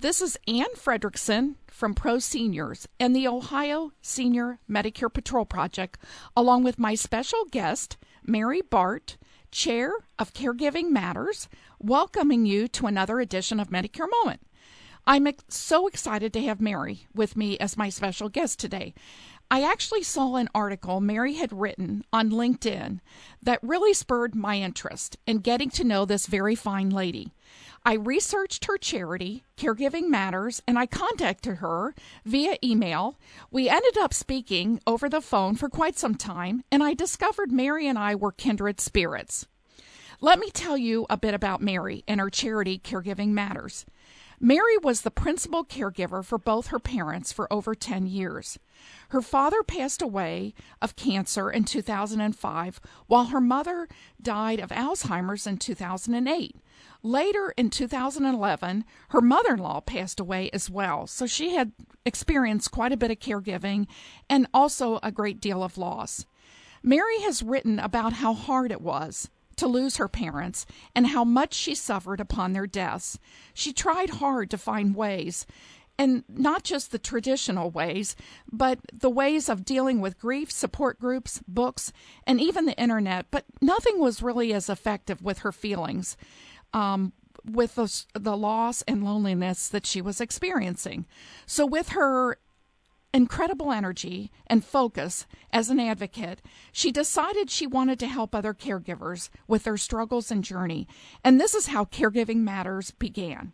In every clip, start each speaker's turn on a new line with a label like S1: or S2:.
S1: This is Ann Fredrickson from Pro Seniors and the Ohio Senior Medicare Patrol Project, along with my special guest, Mary Bart, Chair of Caregiving Matters, welcoming you to another edition of Medicare Moment. I'm so excited to have Mary with me as my special guest today. I actually saw an article Mary had written on LinkedIn that really spurred my interest in getting to know this very fine lady. I researched her charity, Caregiving Matters, and I contacted her via email. We ended up speaking over the phone for quite some time, and I discovered Mary and I were kindred spirits. Let me tell you a bit about Mary and her charity, Caregiving Matters. Mary was the principal caregiver for both her parents for over 10 years. Her father passed away of cancer in 2005, while her mother died of Alzheimer's in 2008. Later in 2011, her mother in law passed away as well, so she had experienced quite a bit of caregiving and also a great deal of loss. Mary has written about how hard it was to lose her parents and how much she suffered upon their deaths. She tried hard to find ways, and not just the traditional ways, but the ways of dealing with grief, support groups, books, and even the internet. But nothing was really as effective with her feelings. Um, with the, the loss and loneliness that she was experiencing. So, with her incredible energy and focus as an advocate, she decided she wanted to help other caregivers with their struggles and journey. And this is how Caregiving Matters began.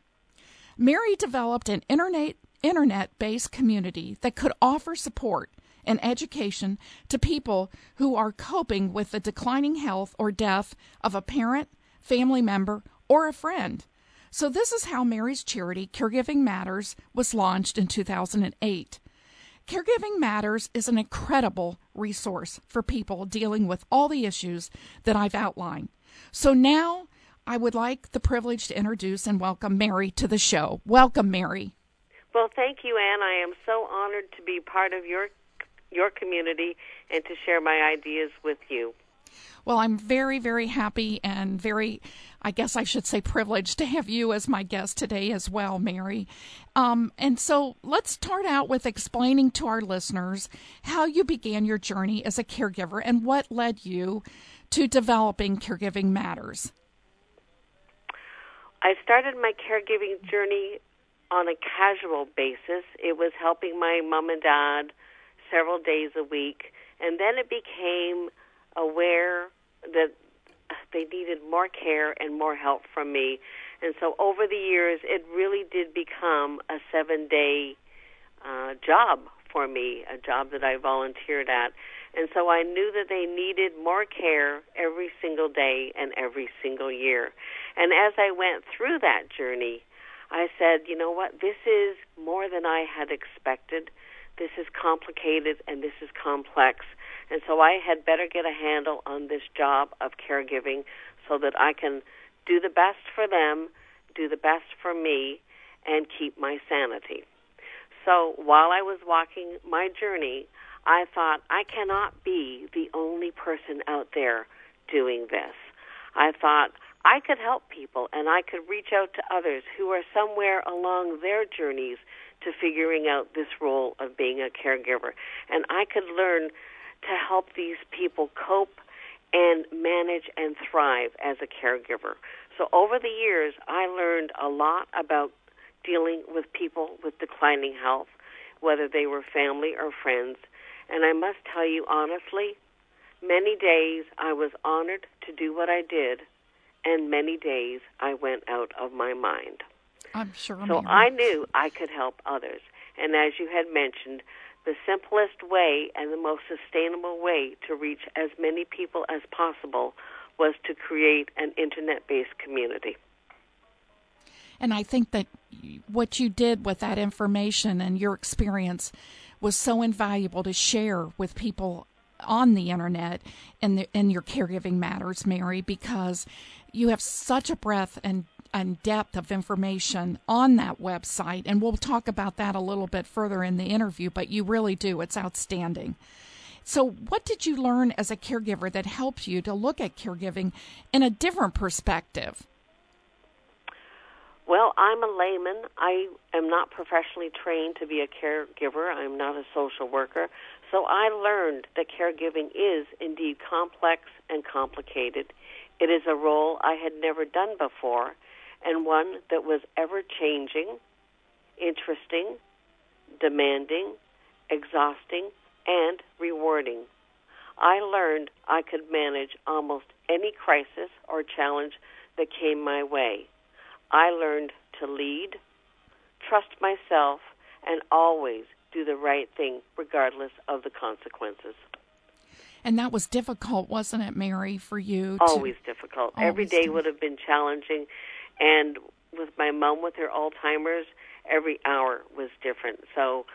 S1: Mary developed an internet internet based community that could offer support and education to people who are coping with the declining health or death of a parent, family member, or a friend. So, this is how Mary's charity, Caregiving Matters, was launched in 2008. Caregiving Matters is an incredible resource for people dealing with all the issues that I've outlined. So now I would like the privilege to introduce and welcome Mary to the show. Welcome, Mary.
S2: Well, thank you, Anne. I am so honored to be part of your your community and to share my ideas with you.
S1: Well, I'm very, very happy and very, I guess I should say, privileged to have you as my guest today as well, Mary. Um, and so let's start out with explaining to our listeners how you began your journey as a caregiver and what led you to developing Caregiving Matters.
S2: I started my caregiving journey on a casual basis. It was helping my mom and dad several days a week, and then it became aware that they needed more care and more help from me. And so over the years, it really did become a seven day uh, job for me, a job that I volunteered at. And so I knew that they needed more care every single day and every single year. And as I went through that journey, I said, you know what, this is more than I had expected. This is complicated and this is complex. And so I had better get a handle on this job of caregiving so that I can do the best for them, do the best for me, and keep my sanity. So while I was walking my journey, I thought, I cannot be the only person out there doing this. I thought, I could help people and I could reach out to others who are somewhere along their journeys to figuring out this role of being a caregiver. And I could learn to help these people cope and manage and thrive as a caregiver. So over the years, I learned a lot about dealing with people with declining health, whether they were family or friends. And I must tell you honestly, many days I was honored to do what I did, and many days I went out of my mind.
S1: I'm sure.
S2: So I knew I could help others. And as you had mentioned, the simplest way and the most sustainable way to reach as many people as possible was to create an internet based community.
S1: And I think that what you did with that information and your experience was so invaluable to share with people on the internet in, in your caregiving matters, Mary, because you have such a breadth and and depth of information on that website. And we'll talk about that a little bit further in the interview, but you really do. It's outstanding. So, what did you learn as a caregiver that helped you to look at caregiving in a different perspective?
S2: Well, I'm a layman. I am not professionally trained to be a caregiver. I'm not a social worker. So I learned that caregiving is indeed complex and complicated. It is a role I had never done before and one that was ever changing, interesting, demanding, exhausting, and rewarding. I learned I could manage almost any crisis or challenge that came my way. I learned to lead, trust myself, and always do the right thing regardless of the consequences.
S1: And that was difficult, wasn't it, Mary, for you?
S2: Always difficult. Always every day would have been challenging. And with my mom with her Alzheimer's, every hour was different. So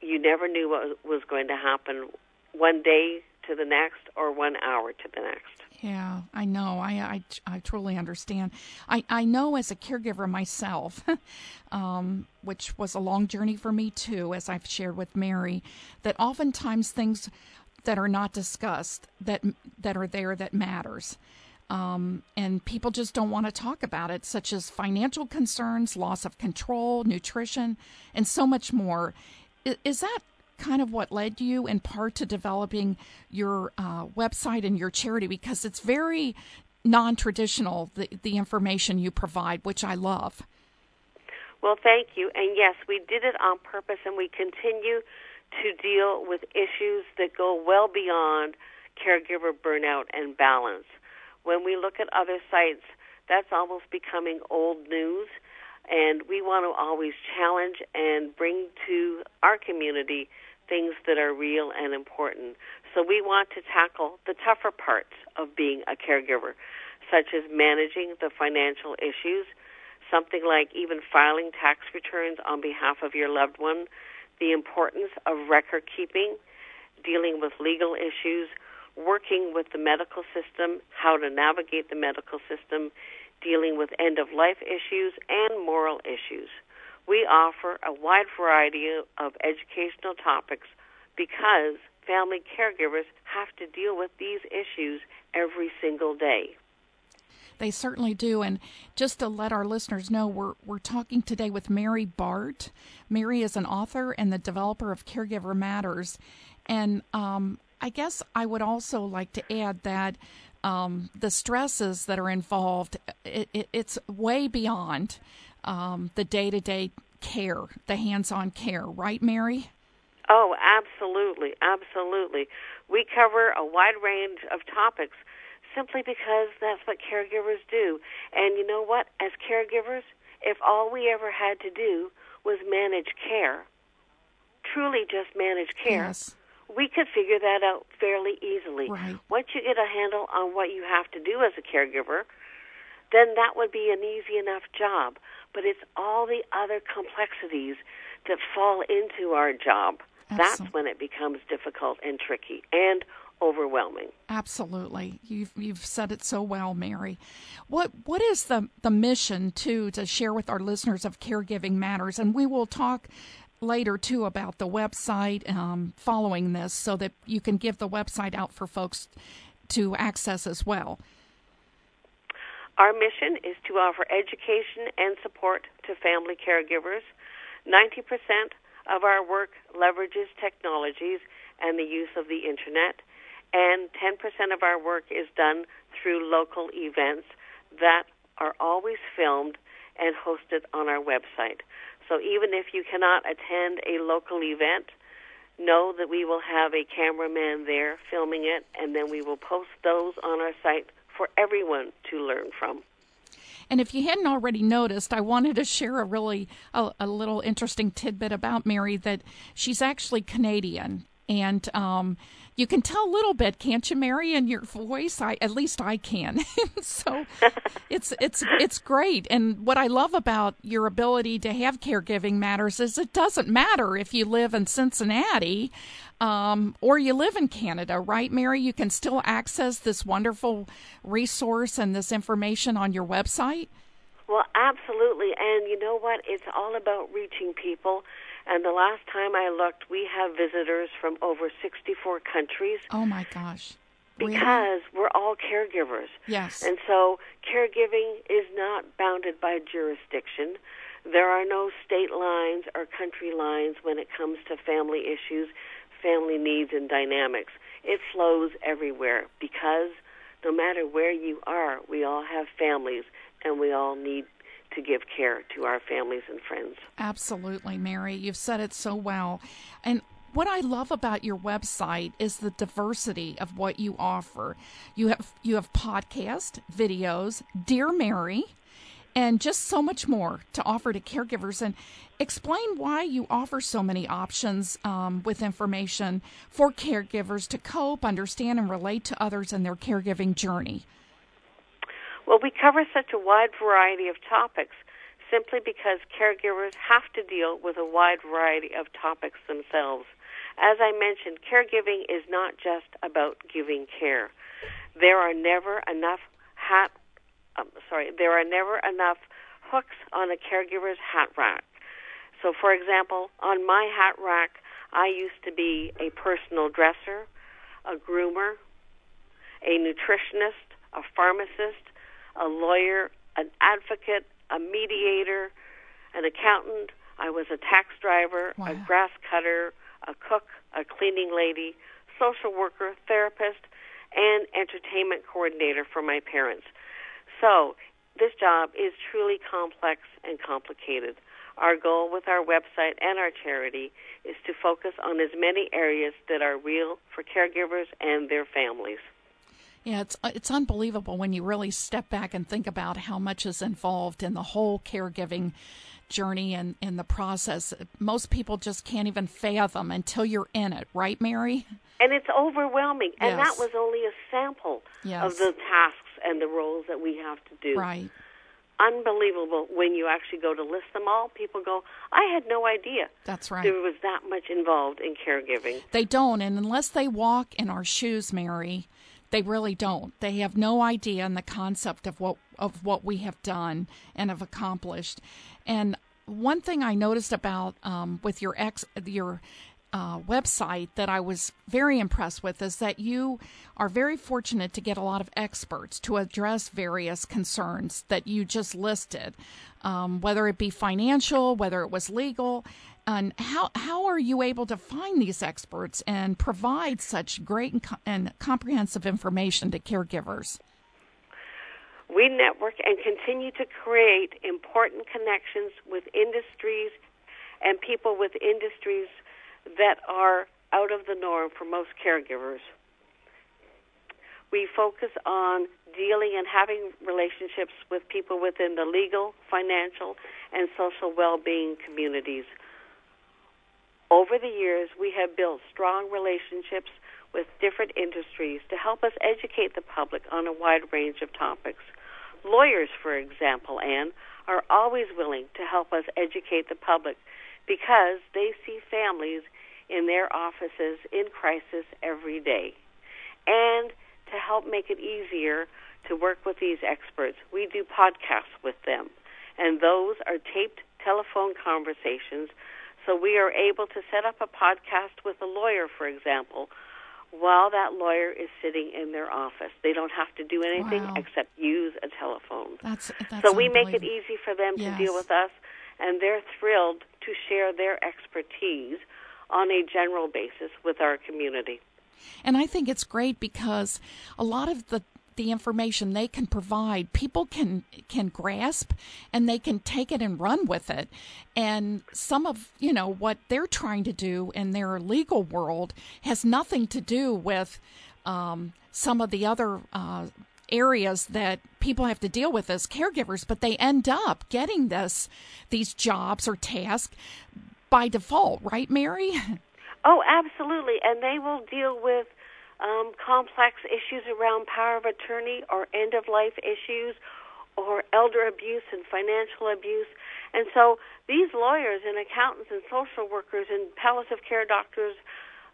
S2: you never knew what was going to happen one day to the next or one hour to the next.
S1: Yeah, I know. I, I, I truly understand. I, I know as a caregiver myself, um, which was a long journey for me too, as I've shared with Mary, that oftentimes things that are not discussed that that are there that matters. Um, and people just don't want to talk about it, such as financial concerns, loss of control, nutrition, and so much more. Is, that kind of what led you in part to developing your uh, website and your charity? Because it's very non-traditional the, the information you provide which i love.
S2: Well thank you. And yes we did it on purpose and we continue to deal with issues that go well beyond caregiver burnout and balance when we look at other sites that's almost becoming old news and we want to always challenge and bring to our community things that are real and important. So we want to tackle the tougher parts of being a caregiver, such as managing the financial issues, something like even filing tax returns on behalf of your loved one, the importance of record keeping, dealing with legal issues, working with the medical system, how to navigate the medical system, dealing with end of life issues, and moral issues we offer a wide variety of educational topics because family caregivers have to deal with these issues every single day.
S1: They certainly do. And just to let our listeners know, we're, we're talking today with Mary Bart. Mary is an author and the developer of Caregiver Matters. And um, I guess I would also like to add that um, the stresses that are involved, it, it, it's way beyond um, the day to day care, the hands on care, right, Mary?
S2: Oh, absolutely, absolutely. We cover a wide range of topics simply because that's what caregivers do. And you know what? As caregivers, if all we ever had to do was manage care, truly just manage care,
S1: yes.
S2: We could figure that out fairly easily.
S1: Right.
S2: Once you get a handle on what you have to do as a caregiver, then that would be an easy enough job. But it's all the other complexities that fall into our job. Absolutely. That's when it becomes difficult and tricky and overwhelming.
S1: Absolutely. You've you've said it so well, Mary. What what is the, the mission too to share with our listeners of Caregiving Matters? And we will talk later too about the website um, following this so that you can give the website out for folks to access as well.
S2: Our mission is to offer education and support to family caregivers. 90% of our work leverages technologies and the use of the internet, and 10% of our work is done through local events that are always filmed and hosted on our website. So even if you cannot attend a local event, know that we will have a cameraman there filming it, and then we will post those on our site for everyone to learn from.
S1: And if you hadn't already noticed, I wanted to share a really a, a little interesting tidbit about Mary that she's actually Canadian, and um, you can tell a little bit, can't you, Mary, in your voice? I at least I can. so it's it's it's great. And what I love about your ability to have caregiving matters is it doesn't matter if you live in Cincinnati um, or you live in Canada, right, Mary? You can still access this wonderful resource and this information on your website.
S2: Well, absolutely. And you know what? It's all about reaching people and the last time I looked, we have visitors from over 64 countries.
S1: Oh my gosh.
S2: because really? we're all caregivers.
S1: Yes.
S2: And so caregiving is not bounded by jurisdiction. There are no state lines or country lines when it comes to family issues, family needs, and dynamics. It flows everywhere because no matter where you are, we all have families and we all need to give care to our families and friends.
S1: Absolutely, Mary. You've said it so well. And what I love about your website is the diversity of what you offer. You have you have podcast, videos, Dear Mary, and just so much more to offer to caregivers. And explain why you offer so many options um, with information for caregivers to cope, understand, and relate to others in their caregiving journey.
S2: Well, we cover such a wide variety of topics simply because caregivers have to deal with a wide variety of topics themselves. As I mentioned, caregiving is not just about giving care. There are never enough hat um, sorry, there are never enough hooks on a caregiver's hat rack. So, for example, on my hat rack, I used to be a personal dresser, a groomer, a nutritionist, a pharmacist, a lawyer, an advocate, a mediator, an accountant. I was a tax driver, wow. a grass cutter, a cook, a cleaning lady, social worker, therapist, and entertainment coordinator for my parents. So, this job is truly complex and complicated. Our goal with our website and our charity is to focus on as many areas that are real for caregivers and their families.
S1: Yeah, it's uh, it's unbelievable when you really step back and think about how much is involved in the whole caregiving journey and in the process. Most people just can't even fathom until you're in it, right, Mary?
S2: And it's overwhelming. And yes. that was only a sample
S1: yes.
S2: of the tasks and the roles that we have to do.
S1: Right.
S2: Unbelievable when you actually go to list them all. People go, I had no idea.
S1: That's right.
S2: There was that much involved in caregiving.
S1: They don't, and unless they walk in our shoes, Mary, they really don't. They have no idea in the concept of what of what we have done and have accomplished. And one thing I noticed about um, with your ex your uh, website that I was very impressed with is that you are very fortunate to get a lot of experts to address various concerns that you just listed, um, whether it be financial, whether it was legal. How, how are you able to find these experts and provide such great and, co- and comprehensive information to caregivers?
S2: We network and continue to create important connections with industries and people with industries that are out of the norm for most caregivers. We focus on dealing and having relationships with people within the legal, financial, and social well being communities. Over the years, we have built strong relationships with different industries to help us educate the public on a wide range of topics. Lawyers, for example, Anne, are always willing to help us educate the public because they see families in their offices in crisis every day. And to help make it easier to work with these experts, we do podcasts with them. And those are taped telephone conversations. So we are able to set up a podcast with a lawyer, for example, while that lawyer is sitting in their office. They don't have to do anything
S1: wow.
S2: except use a telephone.
S1: That's, that's
S2: so we make it easy for them
S1: yes.
S2: to deal with us, and they're thrilled to share their expertise on a general basis with our community.
S1: And I think it's great because a lot of the the information they can provide people can can grasp and they can take it and run with it and some of you know what they're trying to do in their legal world has nothing to do with um, some of the other uh, areas that people have to deal with as caregivers but they end up getting this these jobs or tasks by default, right, Mary?
S2: Oh, absolutely. And they will deal with um, complex issues around power of attorney or end of life issues or elder abuse and financial abuse. And so these lawyers and accountants and social workers and palliative care doctors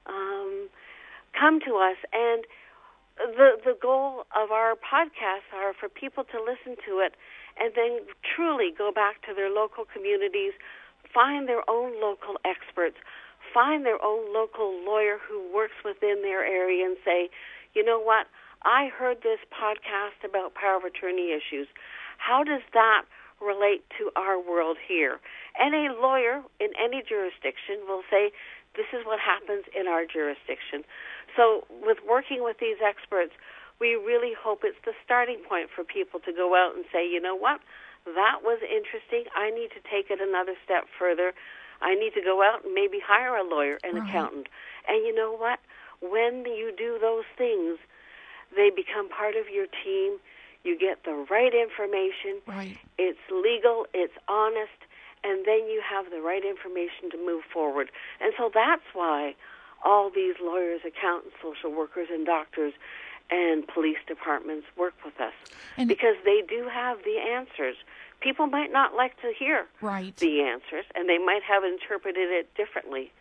S2: um, come to us and the the goal of our podcasts are for people to listen to it and then truly go back to their local communities find their own local experts, find their own local lawyer who works within their area and say, you know what? I heard this podcast about power of attorney issues. How does that relate to our world here? And a lawyer in any jurisdiction will say, this is what happens in our jurisdiction. So, with working with these experts, we really hope it's the starting point for people to go out and say, you know what, that was interesting. I need to take it another step further. I need to go out and maybe hire a lawyer, an right. accountant. And you know what? When you do those things, they become part of your team. You get the right information.
S1: Right.
S2: It's legal, it's honest, and then you have the right information to move forward. And so that's why all these lawyers, accountants, social workers, and doctors and police departments work with us and because they do have the answers. People might not like to hear
S1: right.
S2: the answers, and they might have interpreted it differently.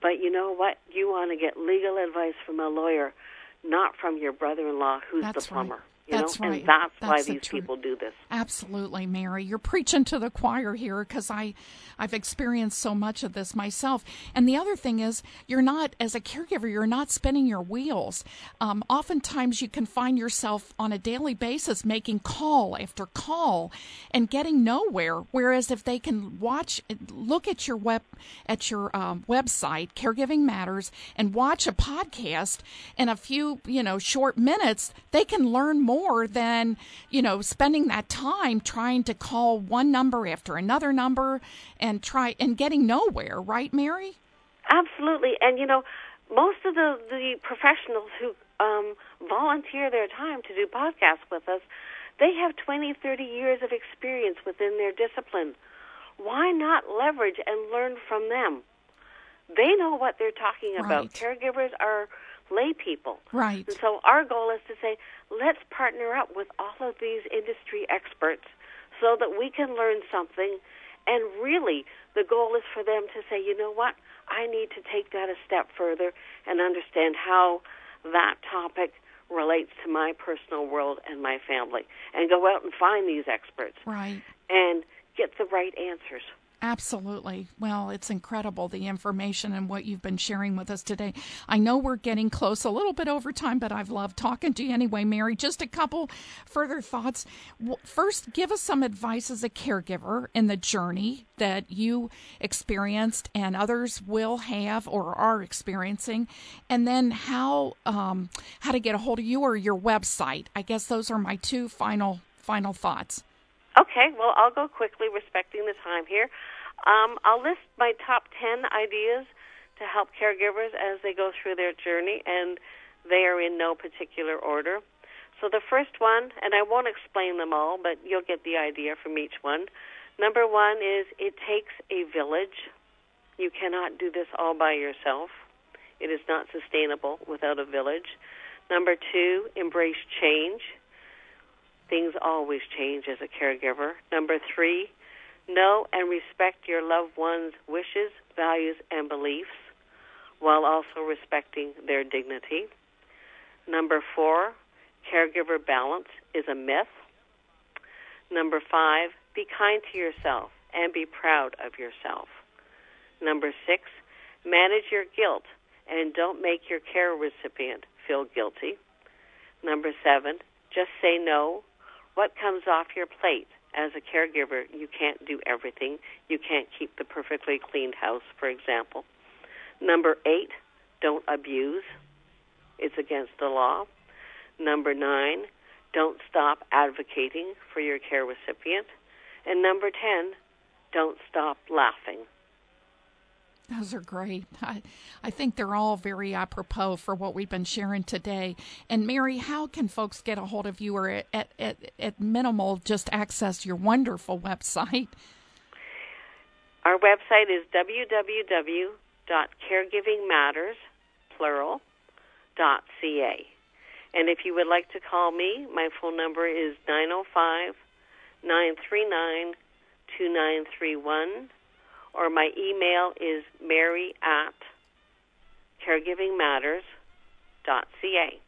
S2: But you know what? You want to get legal advice from a lawyer, not from your brother-in-law who's
S1: That's
S2: the plumber.
S1: Right. That's
S2: know?
S1: right.
S2: And that's,
S1: that's
S2: why
S1: the
S2: these
S1: truth.
S2: people do this.
S1: Absolutely, Mary. You're preaching to the choir here because I, I've experienced so much of this myself. And the other thing is, you're not, as a caregiver, you're not spinning your wheels. Um, oftentimes, you can find yourself on a daily basis making call after call and getting nowhere. Whereas if they can watch, look at your web, at your um, website, Caregiving Matters, and watch a podcast in a few, you know, short minutes, they can learn more more than, you know, spending that time trying to call one number after another number and try and getting nowhere, right, Mary?
S2: Absolutely. And you know, most of the the professionals who um volunteer their time to do podcasts with us, they have 20, 30 years of experience within their discipline. Why not leverage and learn from them? They know what they're talking about.
S1: Right.
S2: Caregivers are lay people.
S1: Right.
S2: And so our goal is to say, let's partner up with all of these industry experts so that we can learn something. And really, the goal is for them to say, you know what, I need to take that a step further and understand how that topic relates to my personal world and my family, and go out and find these experts.
S1: Right.
S2: And get the right answers.
S1: Absolutely. Well, it's incredible the information and what you've been sharing with us today. I know we're getting close a little bit over time, but I've loved talking to you anyway, Mary. Just a couple further thoughts. First, give us some advice as a caregiver in the journey that you experienced and others will have or are experiencing, and then how um, how to get a hold of you or your website. I guess those are my two final final thoughts.
S2: Okay, well, I'll go quickly, respecting the time here. Um, I'll list my top 10 ideas to help caregivers as they go through their journey, and they are in no particular order. So the first one, and I won't explain them all, but you'll get the idea from each one. Number one is it takes a village. You cannot do this all by yourself. It is not sustainable without a village. Number two, embrace change. Things always change as a caregiver. Number three, know and respect your loved one's wishes, values, and beliefs while also respecting their dignity. Number four, caregiver balance is a myth. Number five, be kind to yourself and be proud of yourself. Number six, manage your guilt and don't make your care recipient feel guilty. Number seven, just say no what comes off your plate as a caregiver. You can't do everything. You can't keep the perfectly cleaned house, for example. Number eight, don't abuse. It's against the law. Number nine, don't stop advocating for your care recipient. And number 10, don't stop laughing.
S1: Those are great. I, I think they're all very apropos for what we've been sharing today. And Mary, how can folks get a hold of you or at, at, at minimal just access your wonderful website?
S2: Our website is www.caregivingmatters, plural, .ca. And if you would like to call me, my phone number is 905 939 2931 or my email is mary at caregivingmatters.ca.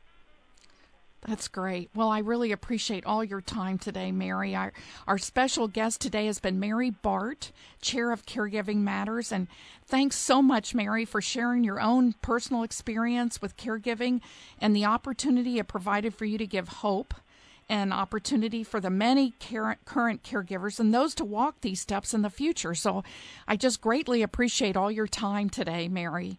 S1: That's great. Well, I really appreciate all your time today, Mary. Our, our special guest today has been Mary Bart, Chair of Caregiving Matters. And thanks so much, Mary, for sharing your own personal experience with caregiving and the opportunity it provided for you to give hope and opportunity for the many current caregivers and those to walk these steps in the future. So I just greatly appreciate all your time today, Mary.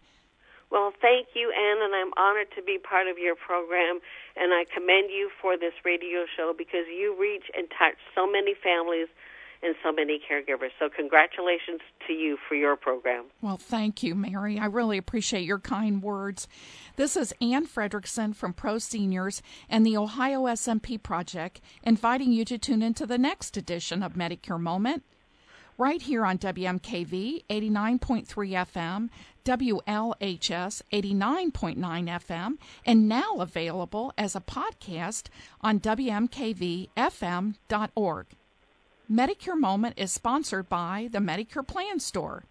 S2: Well, thank you, Anne, and I'm honored to be part of your program. And I commend you for this radio show because you reach and touch so many families and so many caregivers. So, congratulations to you for your program.
S1: Well, thank you, Mary. I really appreciate your kind words. This is Ann Fredrickson from Pro Seniors and the Ohio SMP Project, inviting you to tune into the next edition of Medicare Moment right here on WMKV 89.3 FM, WLHS 89.9 FM, and now available as a podcast on WMKVFM.org. Medicare Moment is sponsored by the Medicare Plan Store.